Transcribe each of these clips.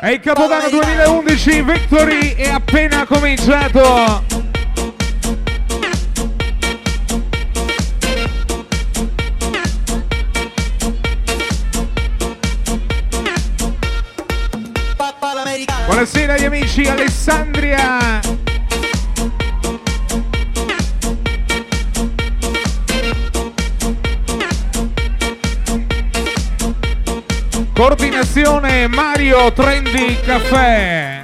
È il Capodanno 2011, Victory è appena cominciato. Buonasera agli amici Alessandria. Panettone Mario Trendy Caffè.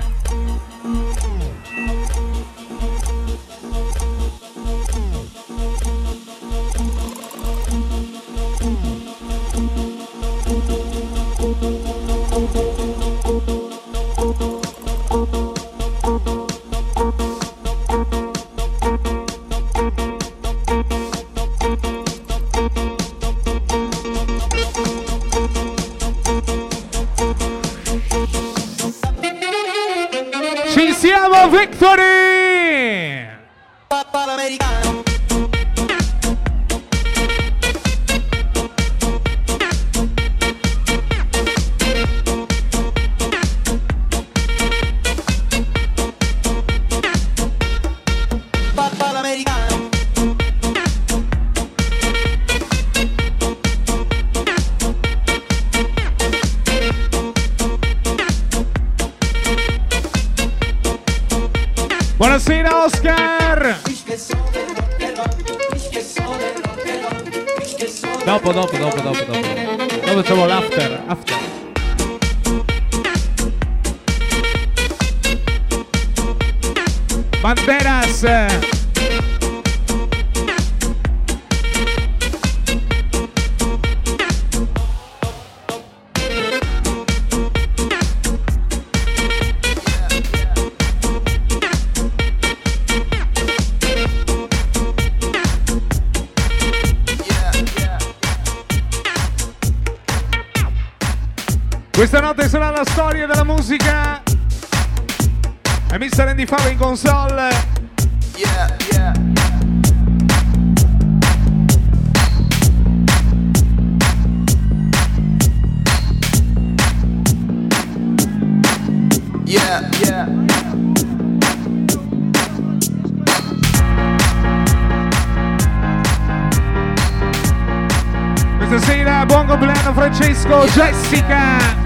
Yeah, yeah. Questa Bongo, buon compleanno Francesco Jessica!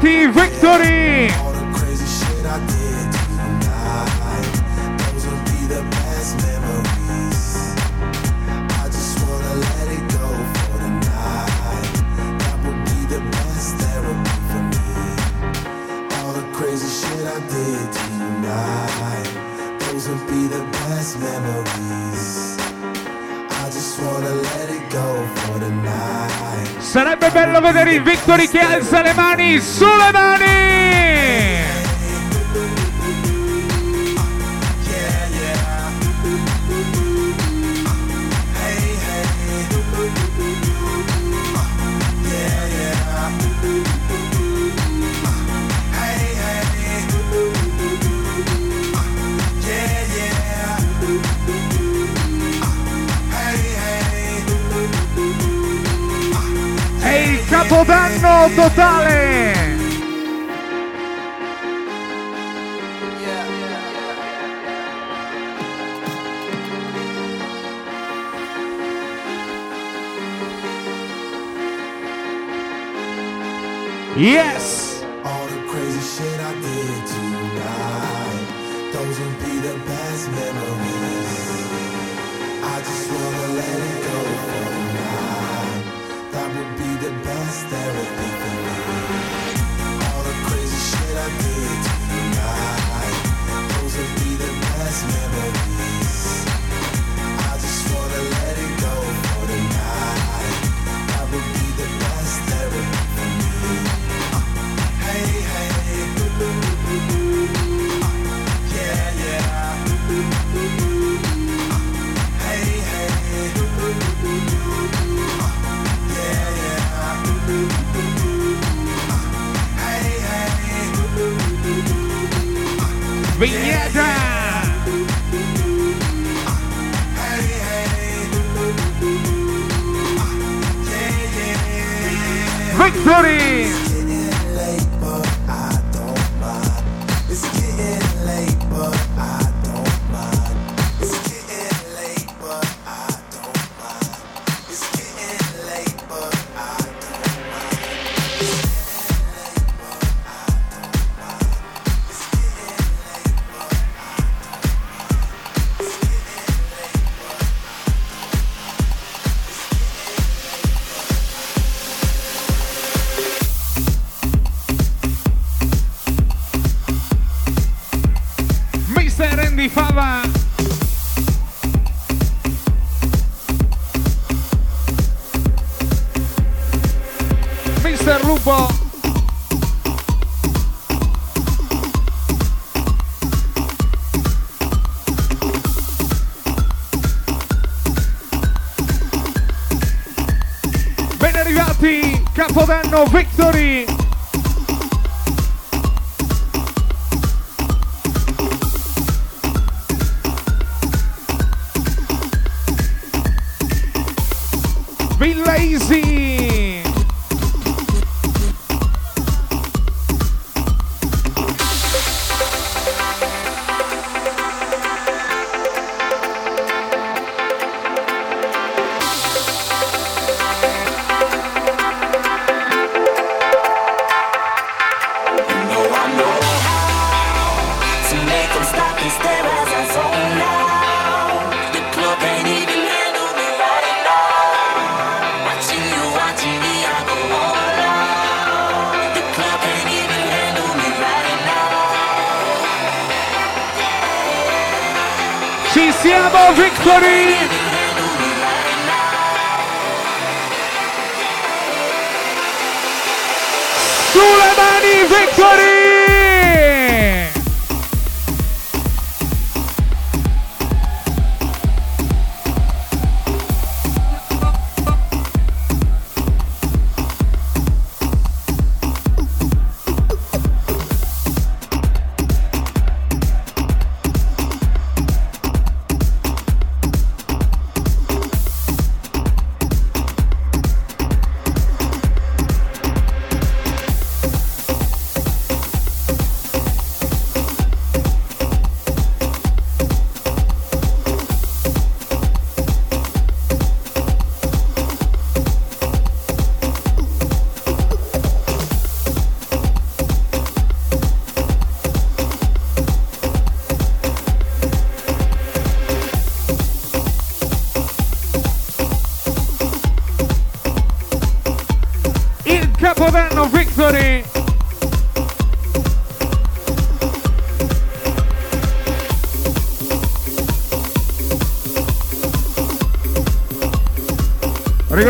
party victory! Victory che alza le mani sulle mani!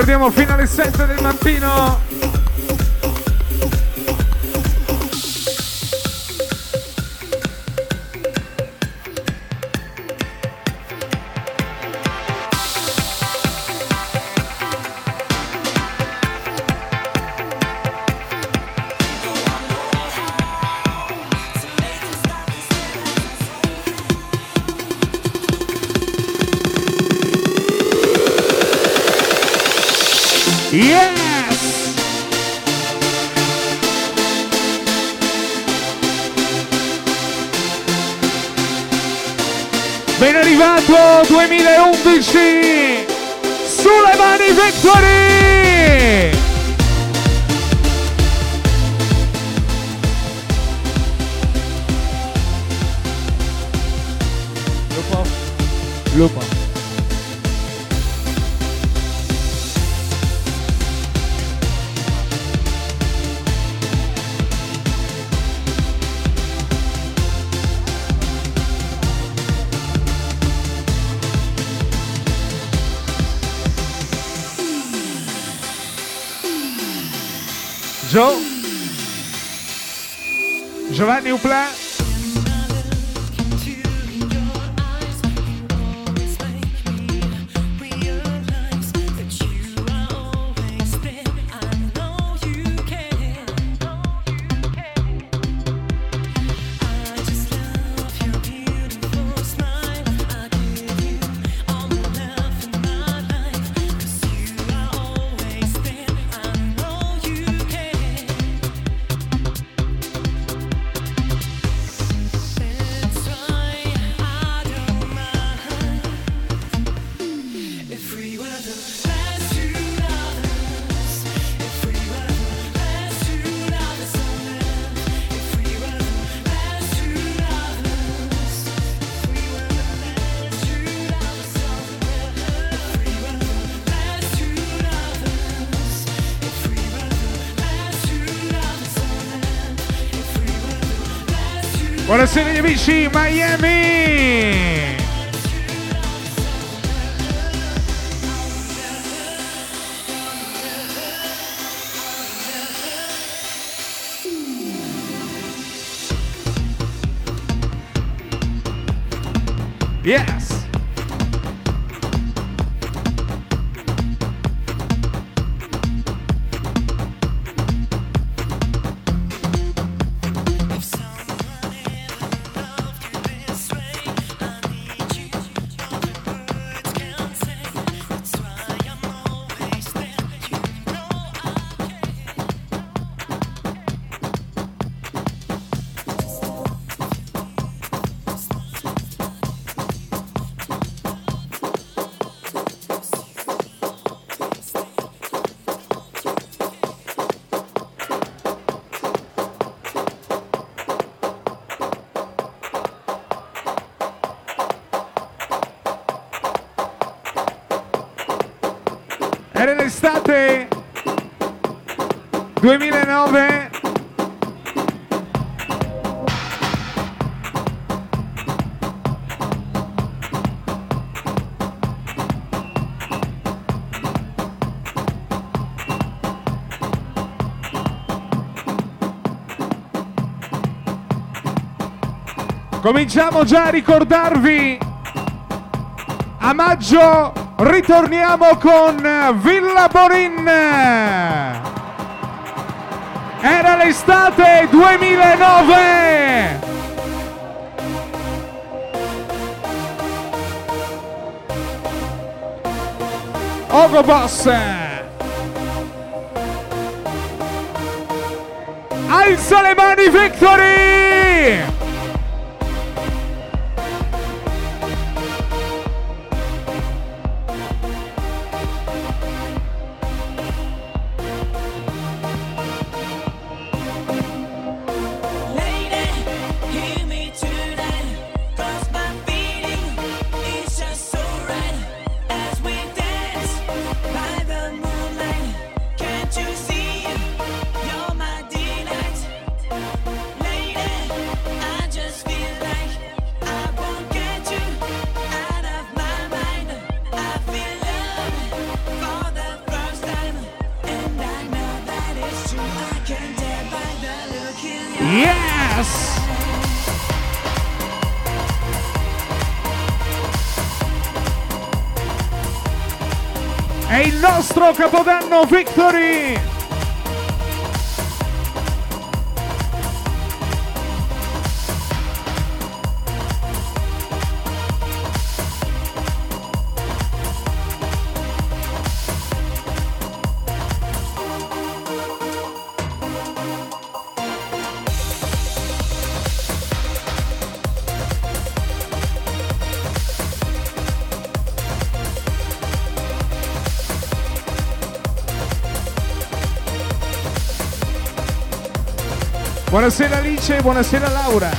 Ricordiamo fino alle 7 del mattino. 2011 sulle mani Victory! Joe? Giovanni Uplin? Marcelinho Vichy, Miami. Cominciamo già a ricordarvi. A maggio ritorniamo con Villa Borin. Era l'estate 2009. Ogo Boss. Alza le mani, Victory! Roca Podanno victory! Buonasera Alice, buonasera Laura.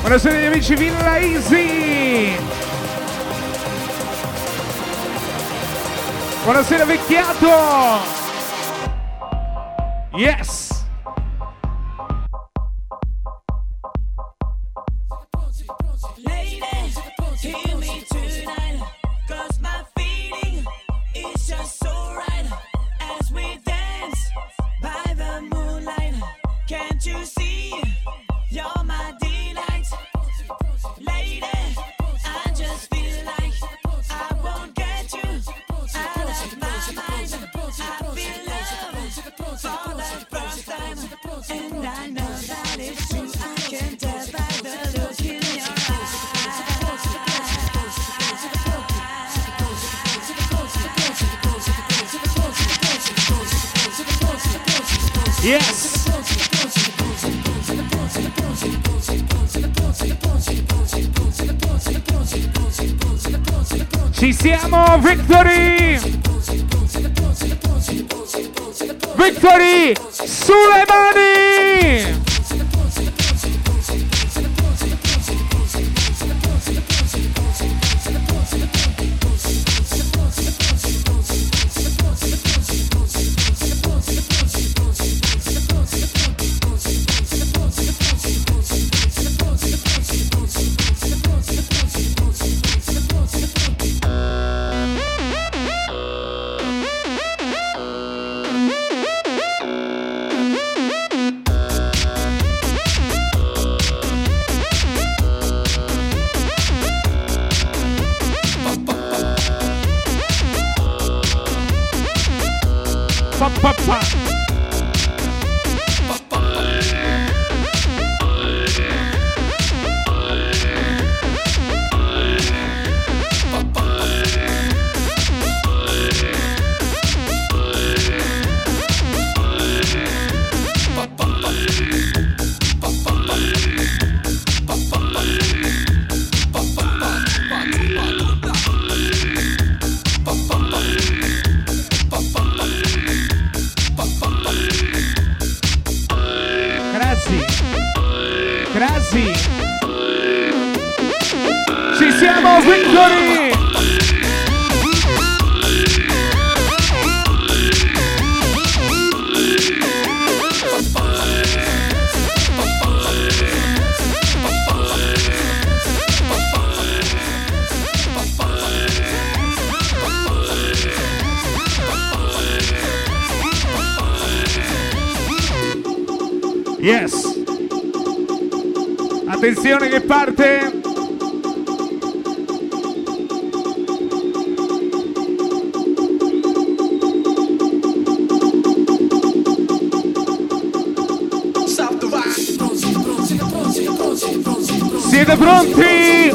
Buonasera gli amici Villa Easy. Buonasera vecchiato. Come on, victory! Victory! Suleimani! Yes. Attenzione che parte. Siete pronti?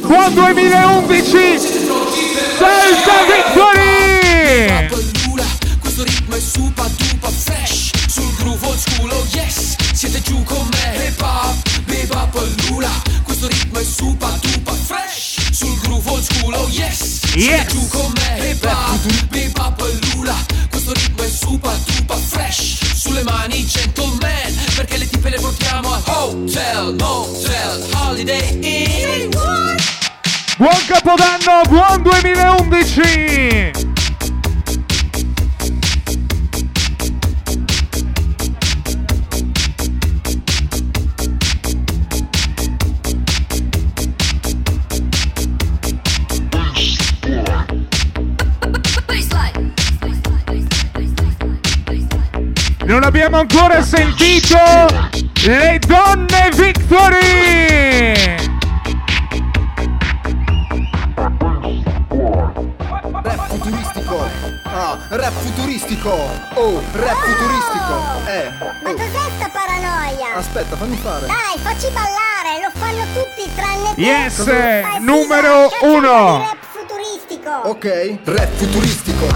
Buon 2011! Salta Victory! Bellula, questo ritmo è super duper fresh. Sul groove old school, oh yes. Siete giù con me Hip hop, bebop bellula Questo ritmo è super duper fresh. Sul groove old school, oh yes. Siete Yes. giù le donne Victory! Rap futuristico. Ah, rap futuristico. Oh, rap futuristico. Eh. Ma oh. cos'è sta paranoia? Aspetta, fammi fare. Dai, facci ballare, lo fanno tutti tranne te. Yes, Dai, figa, numero di uno. Rap futuristico. Ok. Rap futuristico.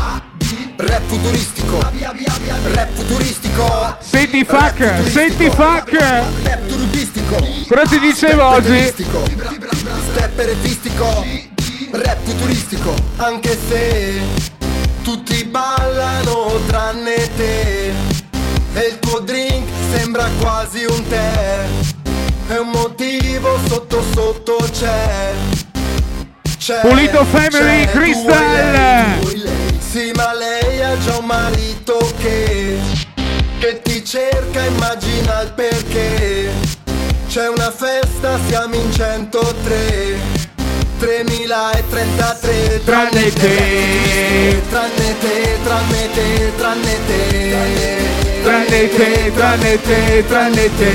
Rap futuristico. Rap futuristico. Senti fuck, senti fuck! Rap turubistico. Però ti dicevo oggi. Step refistico. Rap futuristico. Anche se tutti ballano tranne te. E il tuo drink sembra quasi un tè. E un motivo sotto sotto c'è. C'è, Pulito Family, c'è, Crystal. lei, lei. Sì, ma lei ha già un marito che, il perché. C'è una festa, siamo in 103. 3033 Tranne te. Tranne te, tranne te, tranne te tranne te, tranne te, tranne te.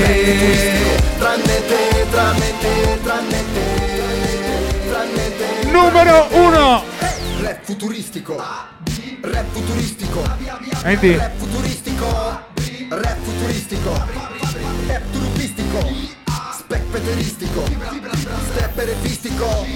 Tranne te, tranne te, tranne te Tranne te Numero uno. Rap futuristico Rap futuristico Rap futuristico Rap futuristico Rap turubistico Spec peteristico Step refistico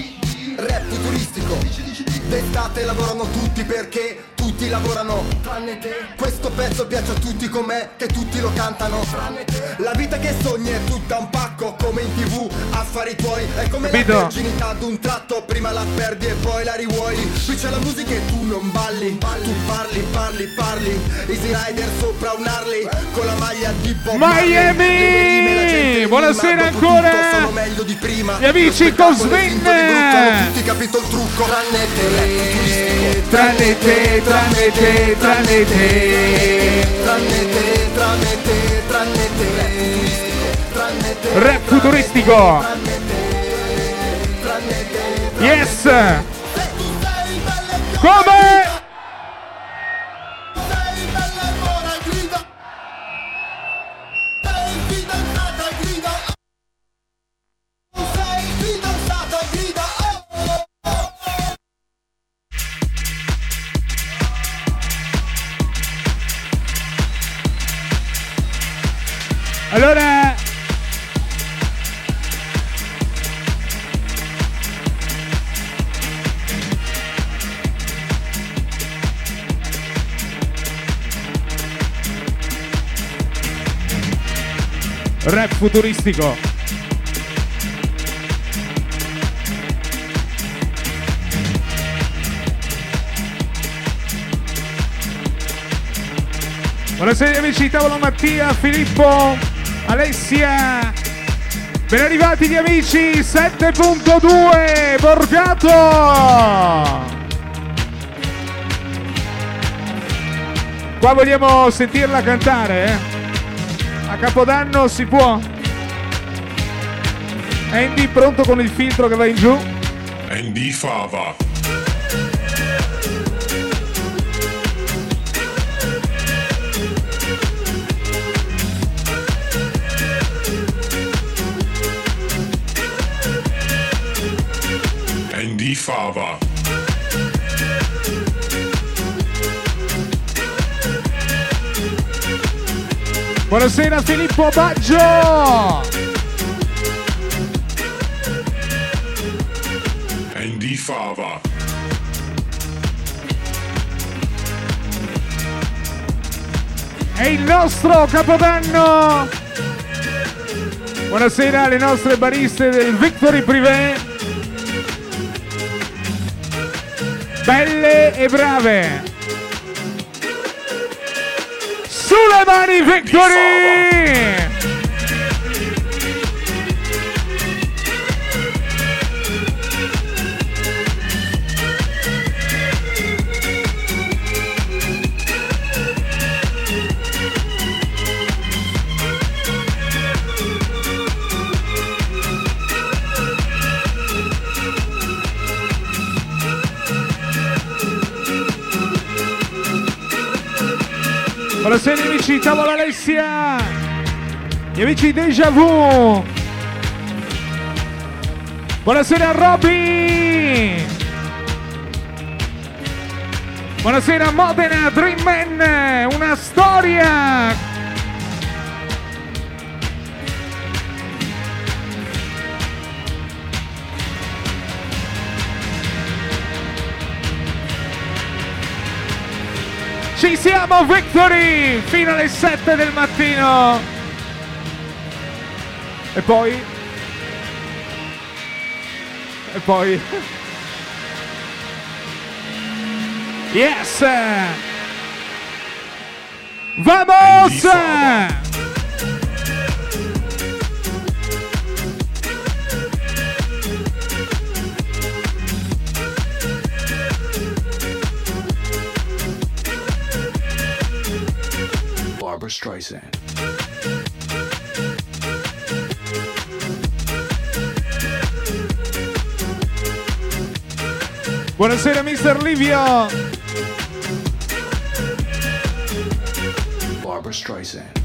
Rap futuristico D'estate lavorano tutti perché tutti lavorano Tranne te Questo pezzo piace a tutti com'è che tutti lo cantano Tranne te La vita che sogni è tutta un pacco come in tv Affari tuoi È come Capito? la virginità d'un tratto Prima la perdi e poi la rivuoi Qui c'è la musica e tu non balli Tu parli, parli, parli Easy Rider sopra un Harley Con la maglia di Bob. Miami! Buonasera ancora! tutto Sono meglio di prima Gli amici Cosmin! tutti capito il trucco Tranne te te, tranne te, tranne te. Tranne te, tranne te, tranne te Tranne te Rap futuristico. Tranne te, tranne te Yes. Come? Futuristico. Buonasera amici di tavolo Mattia, Filippo, Alessia. Ben arrivati gli amici 7.2 Borgato. Qua vogliamo sentirla cantare, eh? A Capodanno si può? Andy pronto con il filtro che va in giù? Andy Fava. Andy Fava. Buonasera Filippo Baggio! Andy Fava. È il nostro capodanno! Buonasera alle nostre bariste del Victory Privé. Belle e brave. Sulle mani Victory! Amici, tavola Alessia! Gli amici Deja Vu! Buonasera Robby! Buonasera Modena Dream Man! Una storia! Ci siamo Victory! Fino alle 7 del mattino! E poi? E poi? Yes! Vamos! Streisand. Buonasera Mister Livio! Barbara Streisand.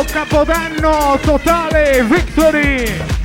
Capodanno totale Victory!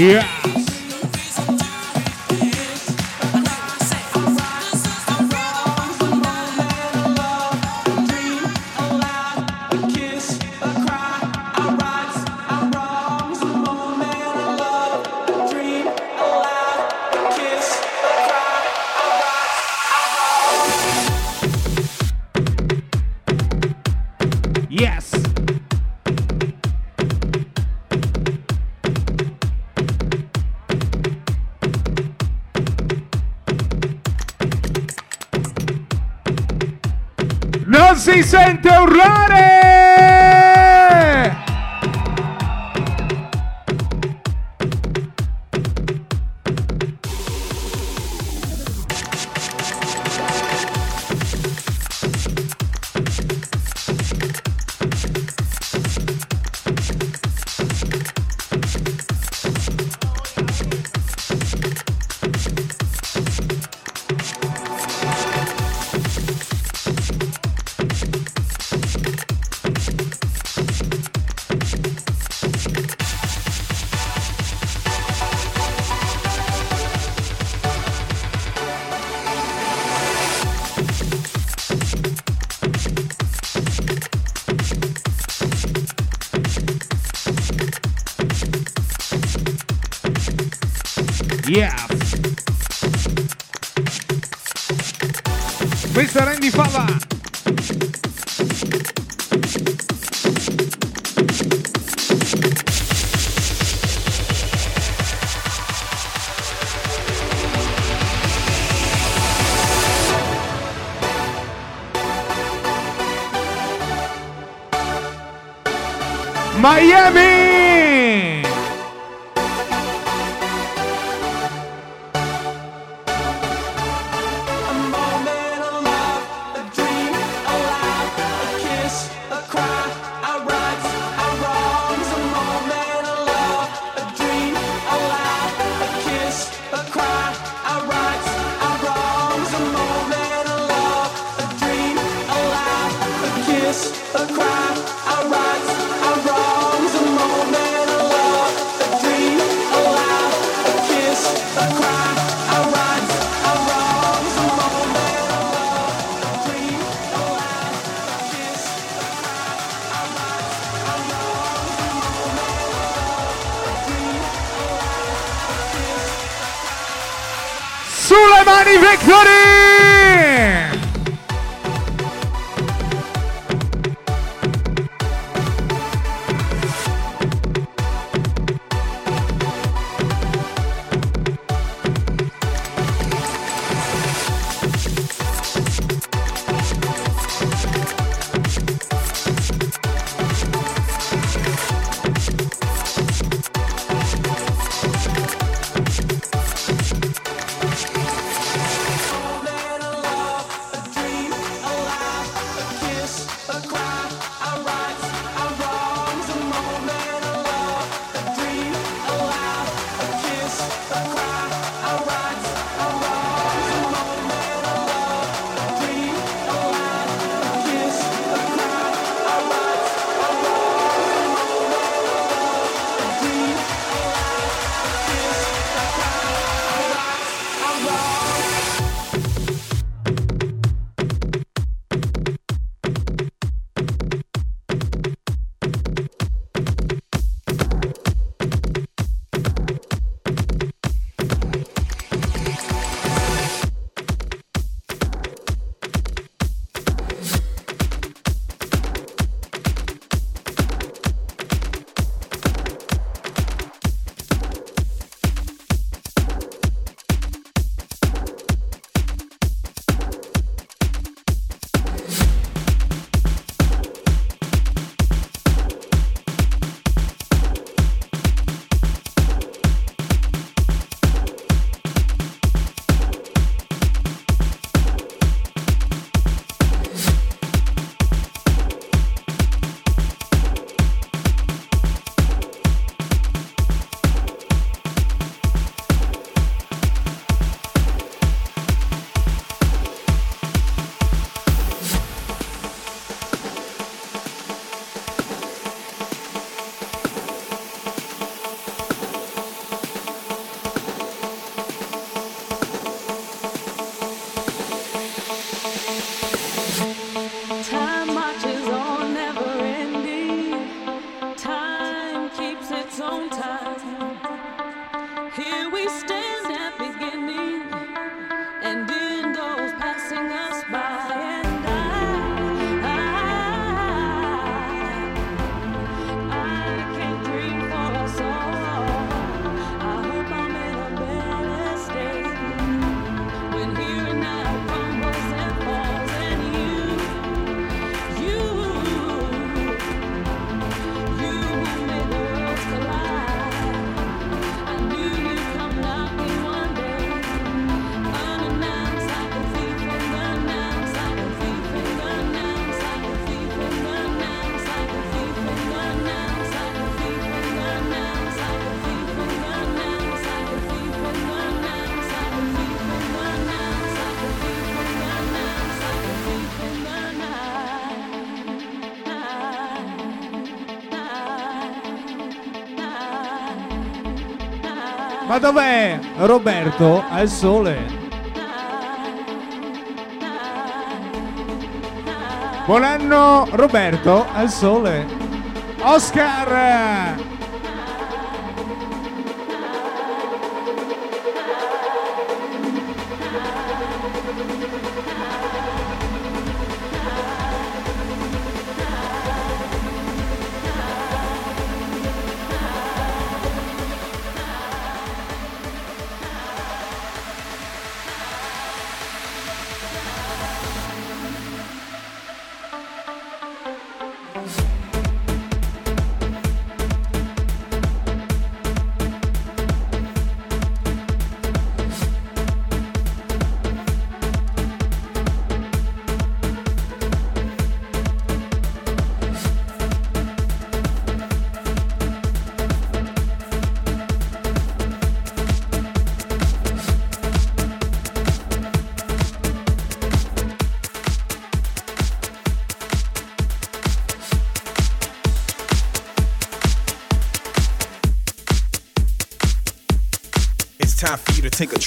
Yeah. Si sente Ma dov'è Roberto al sole? Buon anno Roberto al sole. Oscar!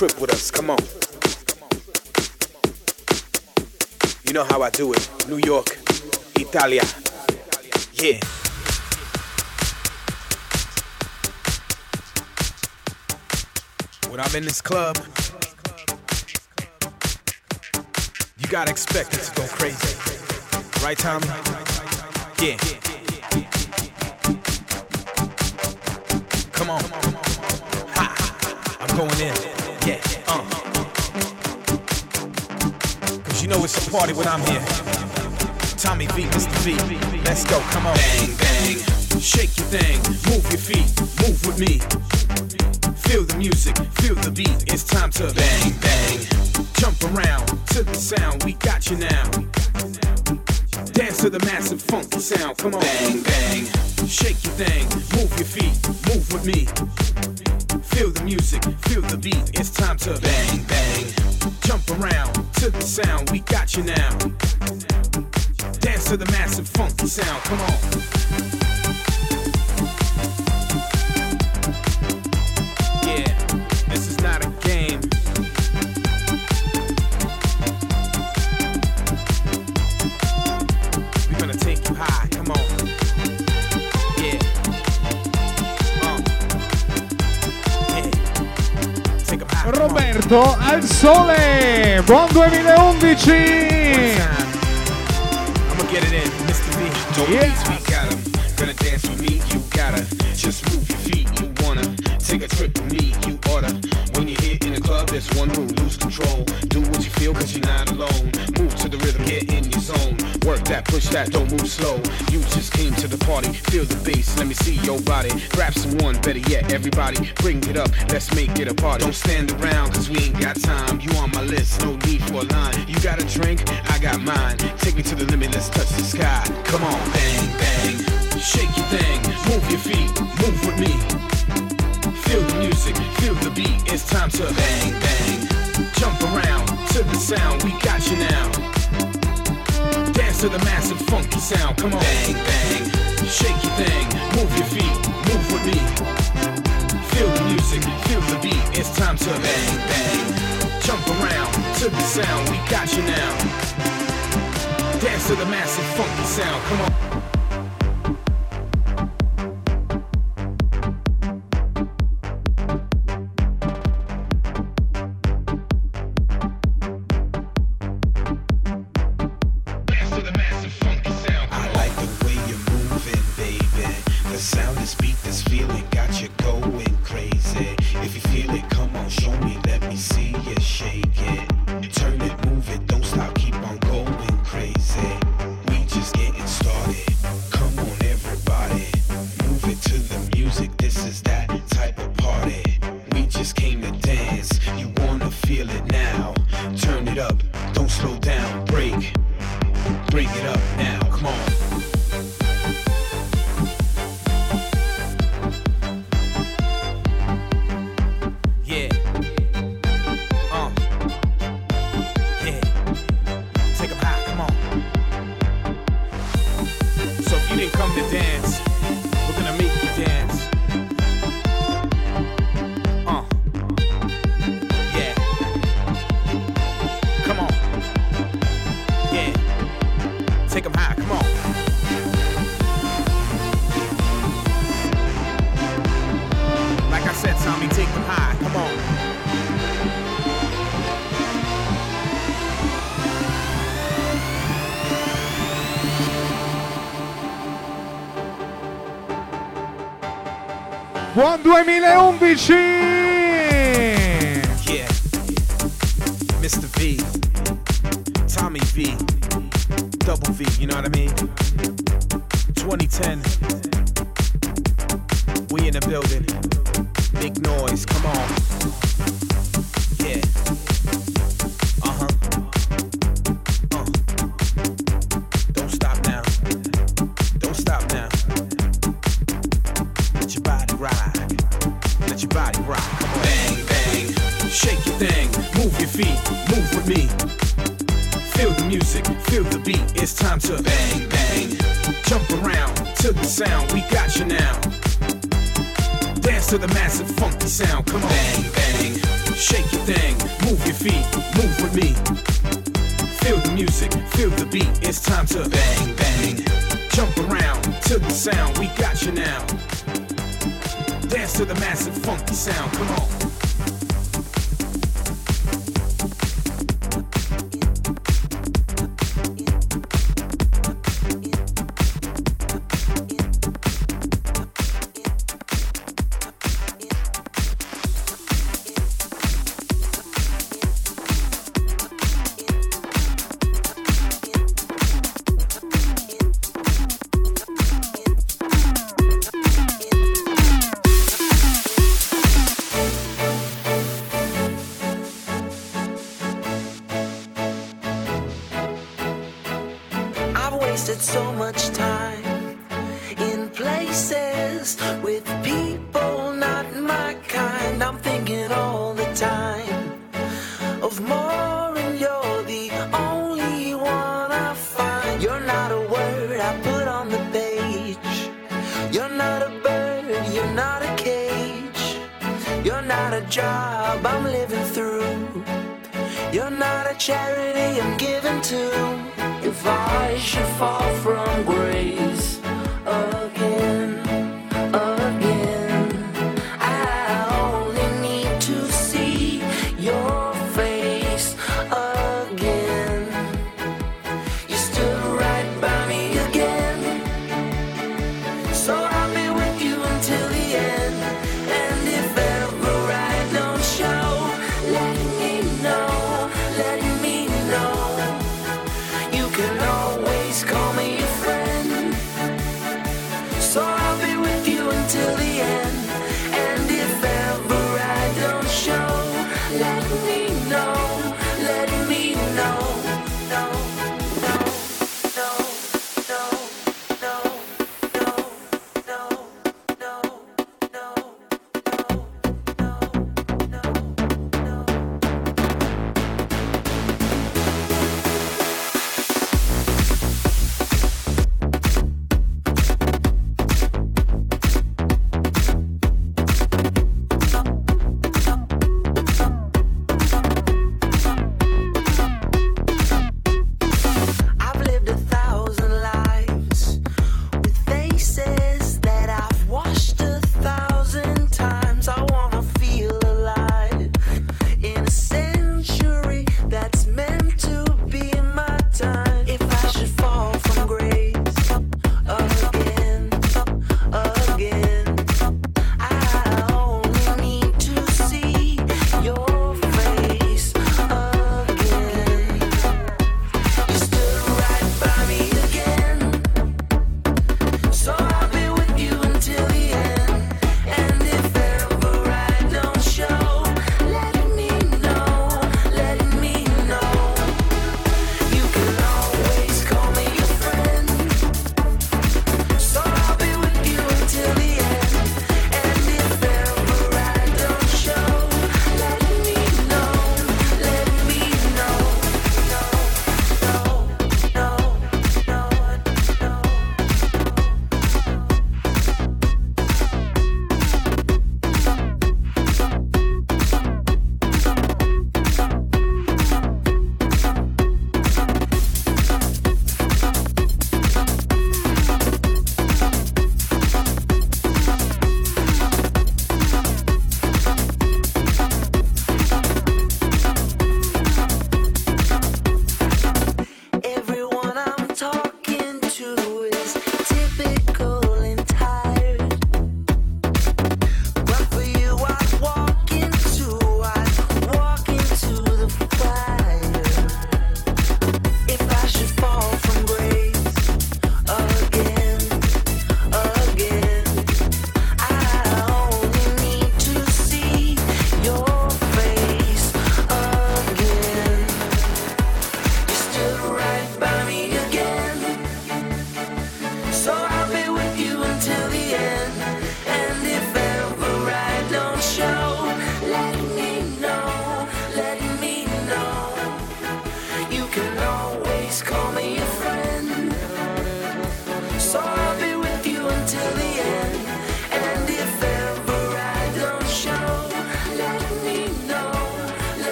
Trip with us. Come on. You know how I do it. New York, Italia. Yeah. When I'm in this club, you gotta expect it to go crazy. Right, Tommy? Yeah. Come on. I'm going in. Know it's a party when I'm here. Tommy V, Mr. V. Let's go. Come on. Bang, bang. Shake your thing. Move your feet. Move with me. Feel the music. Feel the beat. It's time to bang, bang. Jump around to the sound. We got you now. Dance to the massive funky sound. Come on. Bang, bang. Shake your thing. Move your feet. Move with me. Feel the music, feel the beat. It's time to bang, bang. Jump around to the sound. We got you now. Dance to the massive funky sound. Come on. A trip with me, you oughta. When you're here in the club, there's one rule, lose control. Do what you feel, cause you're not alone. That, push that, don't move slow. You just came to the party, feel the bass, let me see your body. Grab someone, better yet, everybody, bring it up, let's make it a party. Don't stand around, cause we ain't got time. You on my list, no need for a line. You got a drink, I got mine. Take me to the limit, let's touch the sky. Come on, bang, bang. Shake your thing, move your feet, move with me. Feel the music, feel the beat, it's time to bang, bang. Jump around to the sound, we got you now. Dance to the massive funky sound, come on. Bang, bang. Shake your thing, move your feet, move with me. Feel the music, feel the beat, it's time to bang, bang. Jump around to the sound, we got you now. Dance to the massive funky sound, come on. um bichinho. job I'm living through. You're not a charity I'm giving to. If I should fall from grace.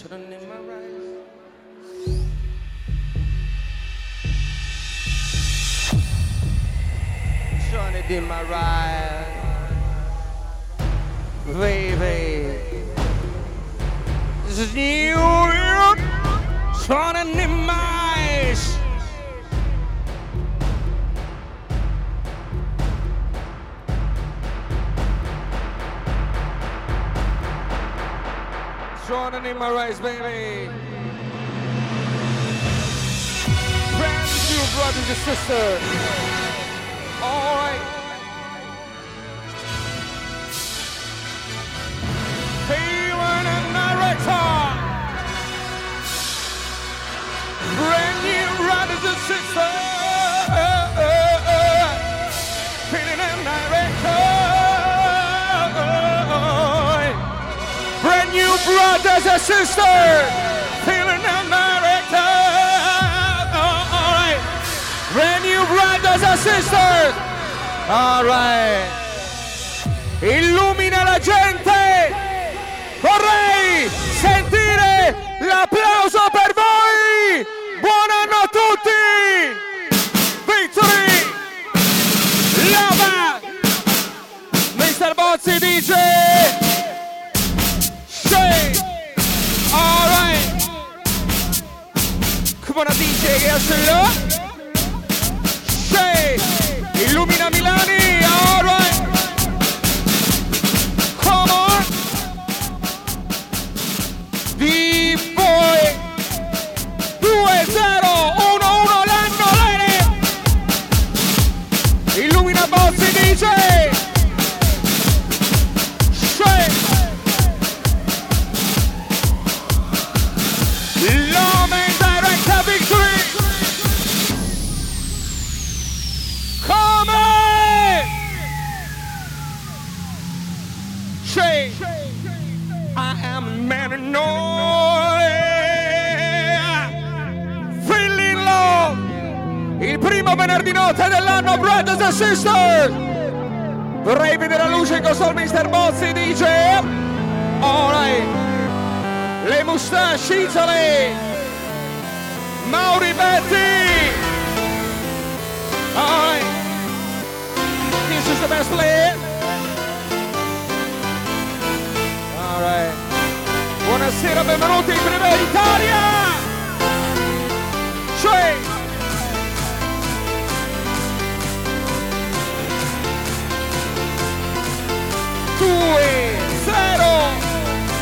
Children in my eyes. Johnny in my ride. Baby. This is you, Johnny in Running in my race, baby. Friends, you brothers and sisters. All right. Feeling in director. Brand new brothers and sisters. Brothers and sisters. Feeling in director. All right. Brand new brothers and sisters. All right. Illumina la gente. Vorrei sentire l'applauso per voi. Buon anno a tutti. Victory. Lava. Mr. Bozzi DJ. DJ, Gassello. Shay. Illumina di notte dell'anno, Brothers and Sisters! Vorrei vedere la luce in questo il Mr. Bozzi dice... Alright! Le mustache Italy! Mauri Betti! Alright! This is the best play! Alright! Buonasera, benvenuti in Primera Italia! Shake! 2, 0,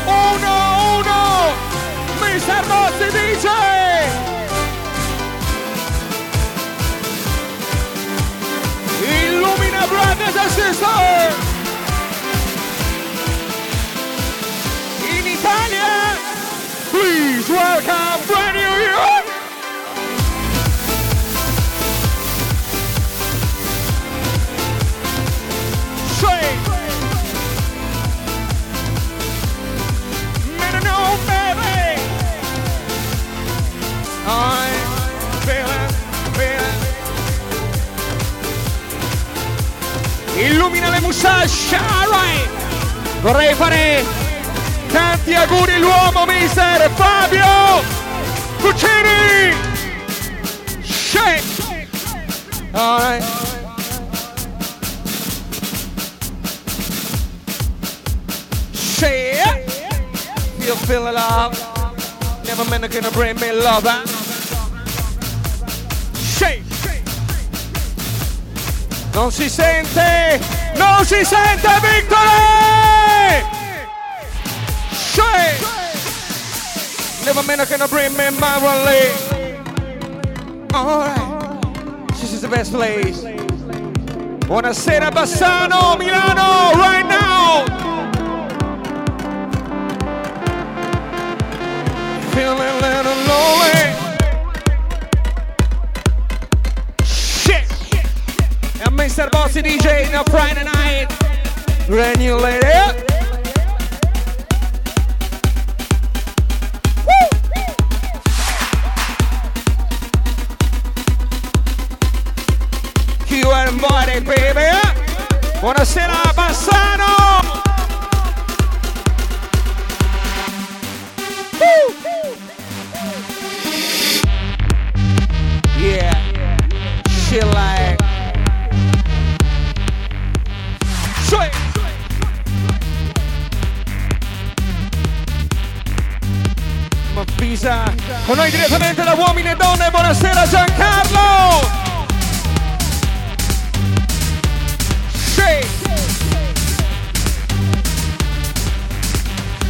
1, 1. Mister Rossi dice... Illumina Brothers and Sisters! In Italia, please welcome brand new Illumina le mustache, alright. Vorrei fare Tanti auguri l'uomo mister Fabio Cucini Shake Alright. Shake You feel love. Never meant gonna bring me love huh? Non si sente Non si sente Victory Shake. Never meant I can bring me my rally. Alright. This is the best place. Buonasera Bassano, Milano, right now. Feeling a little lonely. Bossy DJ a Friday night. Brand new lady. QR Body, baby. Buonasera Bassano. Woo. Con noi direttamente da uomini e donne, buonasera Giancarlo! Sì!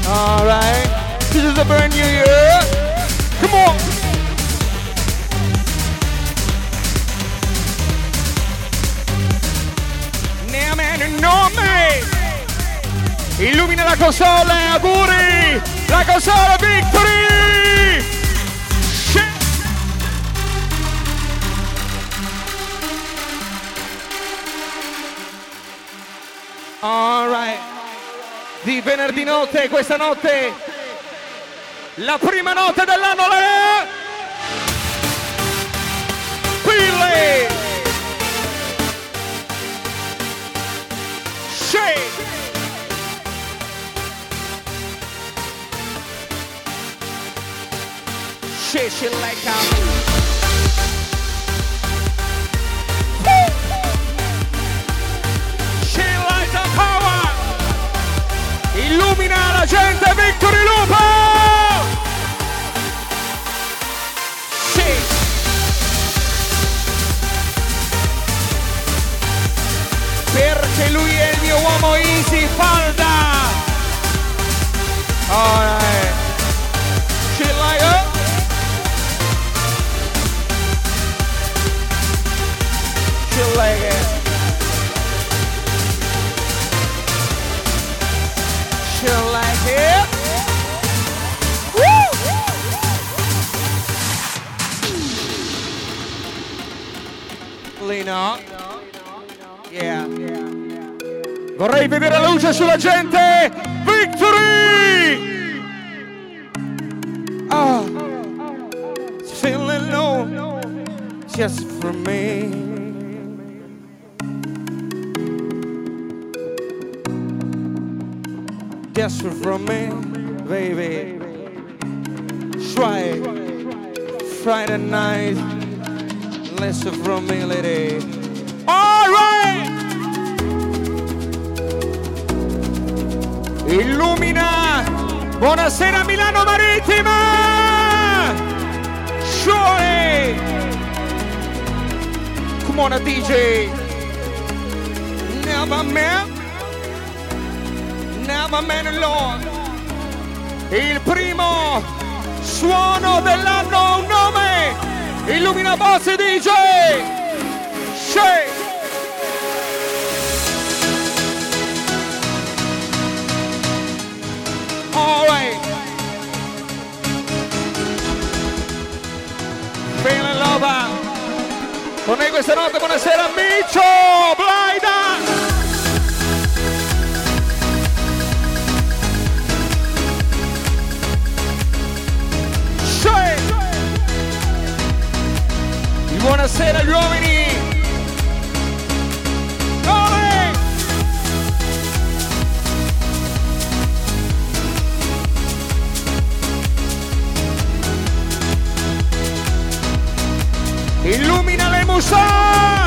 Alright, this is a brand new year. Come on! Name and nome! Illumina la console, auguri! La console Victory! Alright. Di venerdì notte, questa notte, la prima notte dell'anno è... Pille! Sì! Shit, shit like She Gente, Victory Lupo! Sì! Perché lui è il mio uomo easy falda! Alright! She like it! She like Lina. Yeah. Vorrei vedere la luce sulla gente! Victory! Ah, feeling low just for me. Just for me, baby. Try Friday night. From me, lady. All right. Illumina! Buonasera Milano Marittima! Sure! Come on, DJ! Never met, never met alone. Il primo suono nome! Illumina Boss DJ! Shake! All right. Feeling love. Con noi questa notte, buonasera Micio, Buonasera agli uomini. Illumina le musache!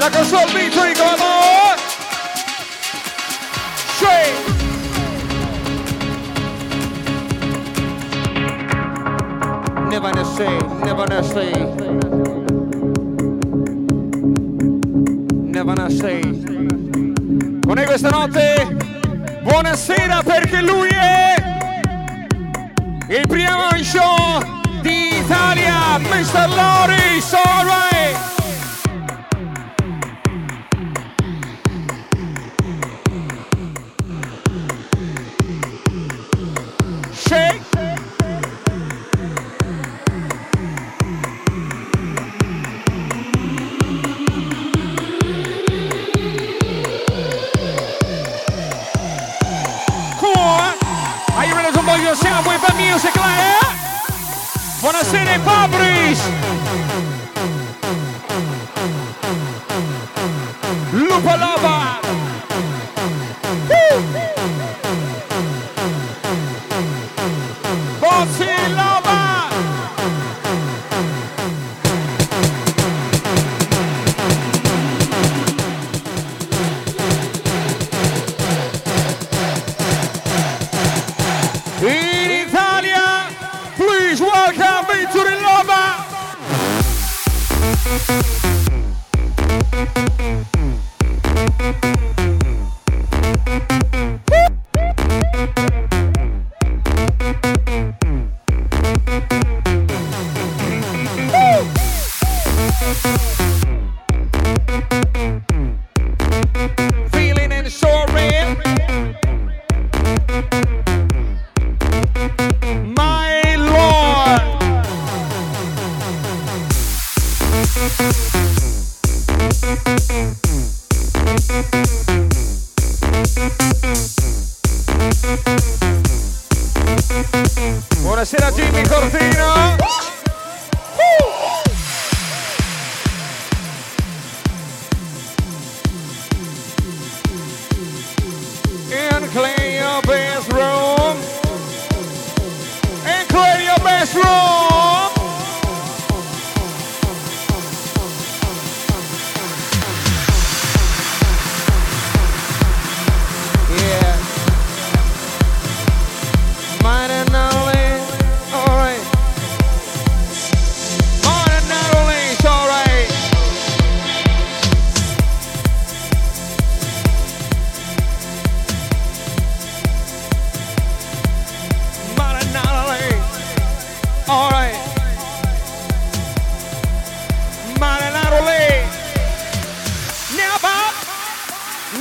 La con amor Sì Never gonna say, never gonna say Never gonna say Con noi questa notte Buonasera perché lui è il primo show d'Italia, Mr. Loris, alright!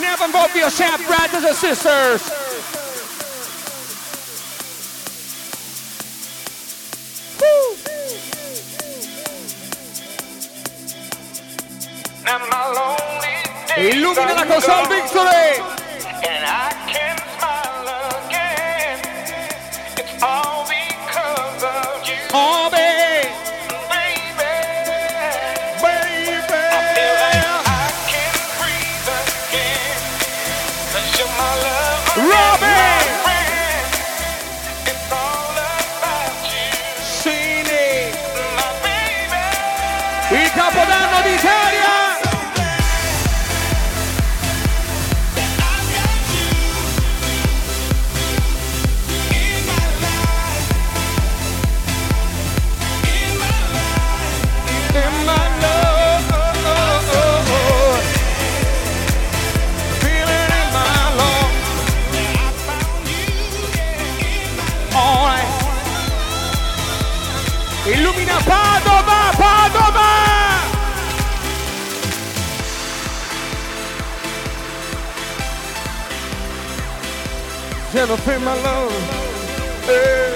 have and vote for yourself, brothers and sisters. Console Never pay my love. Hey.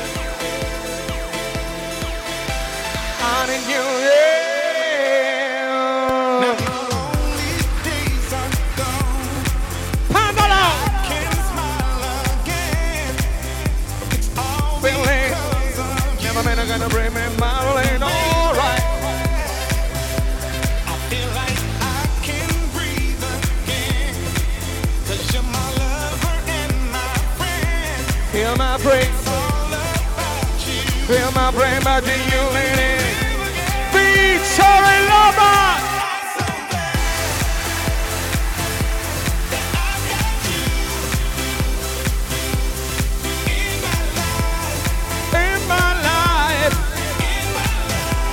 brain. Feel my brain by the Be Featuring Lover. In my life,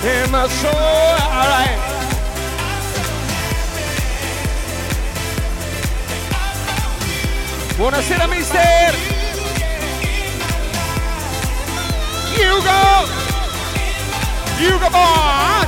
in my soul, alright. Buonasera mister! Hugo! Hugo!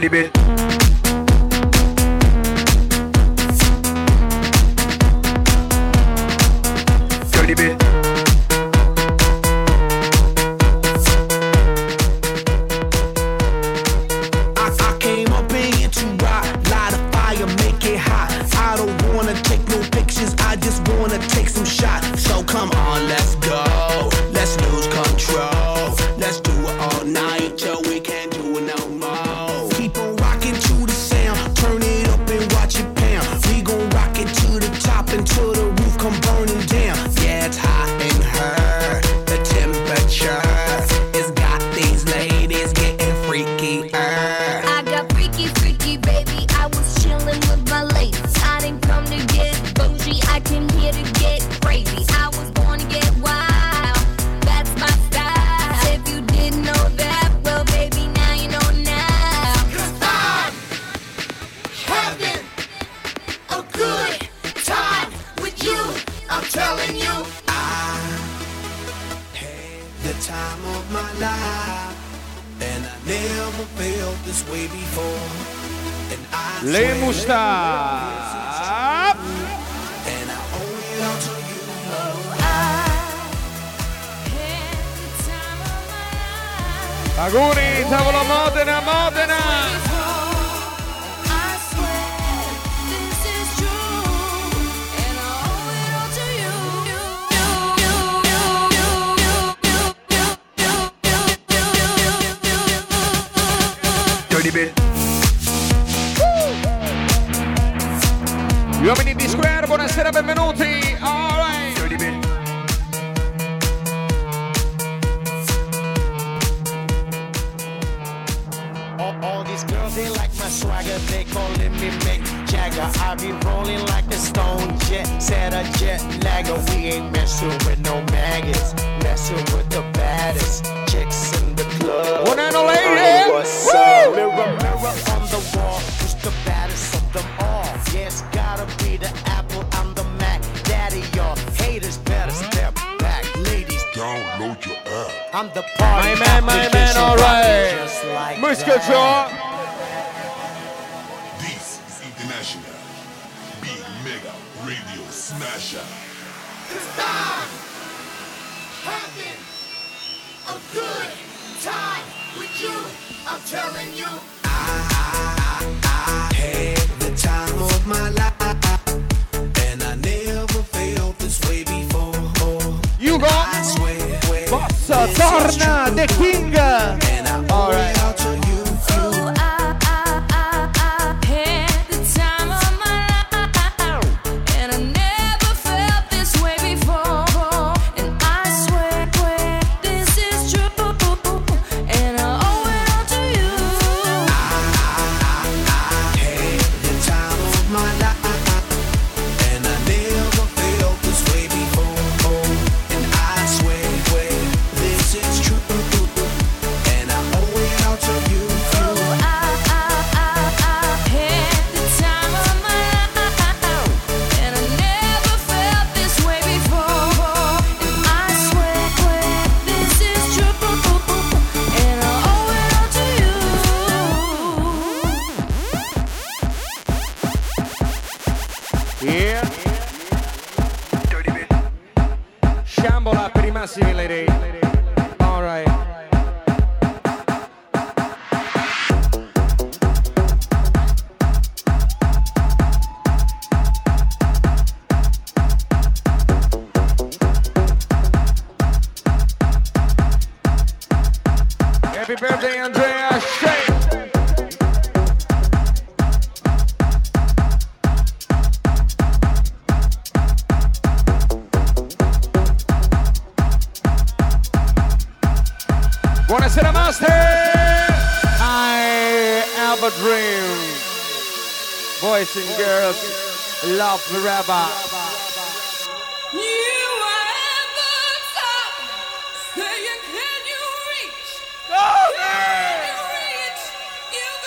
dirty bit. Radio Smasher. Cause I'm having a good time with you. I'm telling you. I, I, I had the time of my life. And I never felt this way before. You got Bossa Torna, the king. yourself, Mirabba.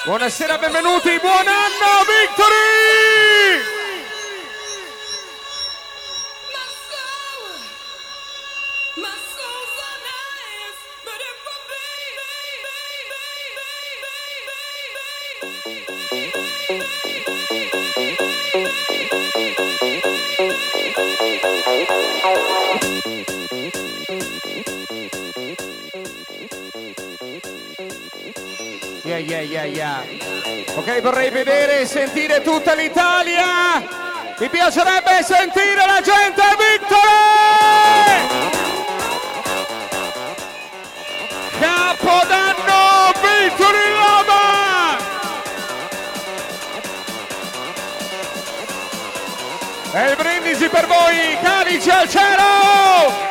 Buonasera, benvenuti, buon anno, Victory! My soul, yeah, yeah, yeah. Ok, vorrei vedere e sentire tutta l'Italia. Mi piacerebbe sentire la gente Victory! Capodanno Victory Lava! E il brindisi per voi, calici al cielo!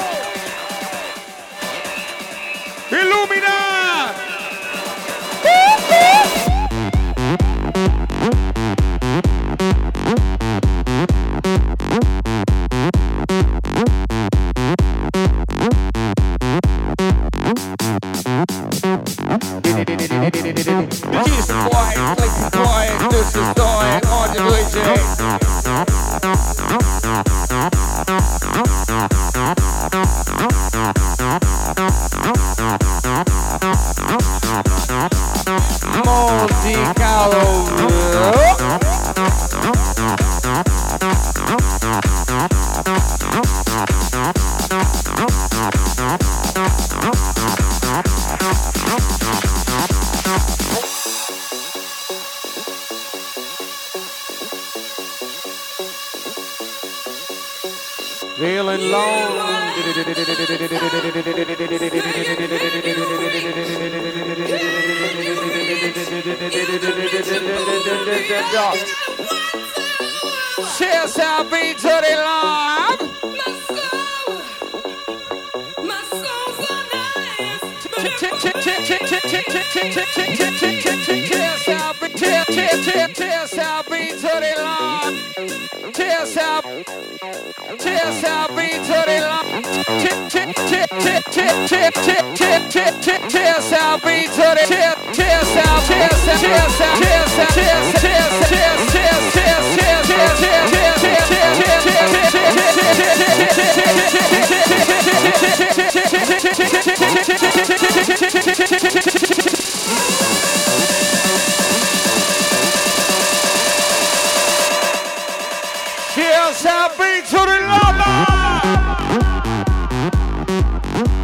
To the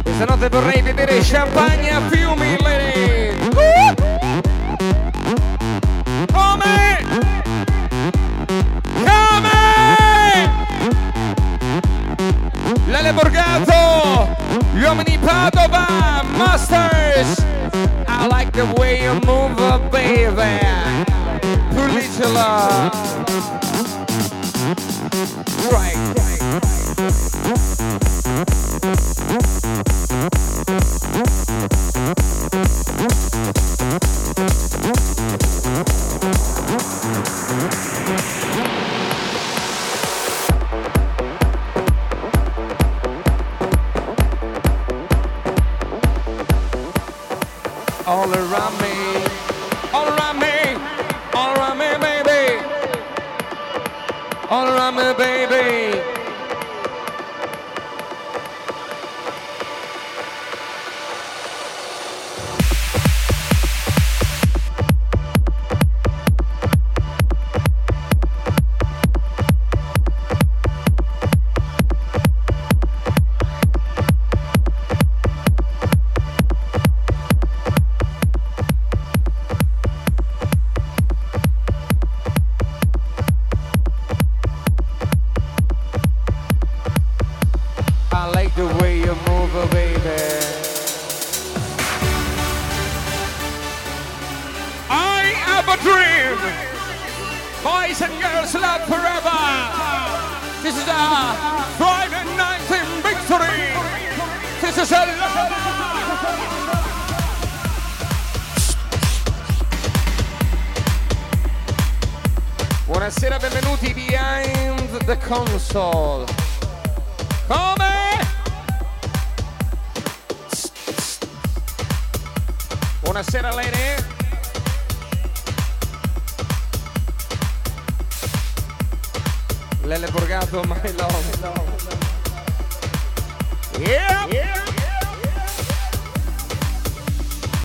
Questa notte vorrei vedere champagne a fiumi. Come? Come? Lele Borgato, gli uomini Padova, Masters. I like the way you move, baby. Pulitula. Right.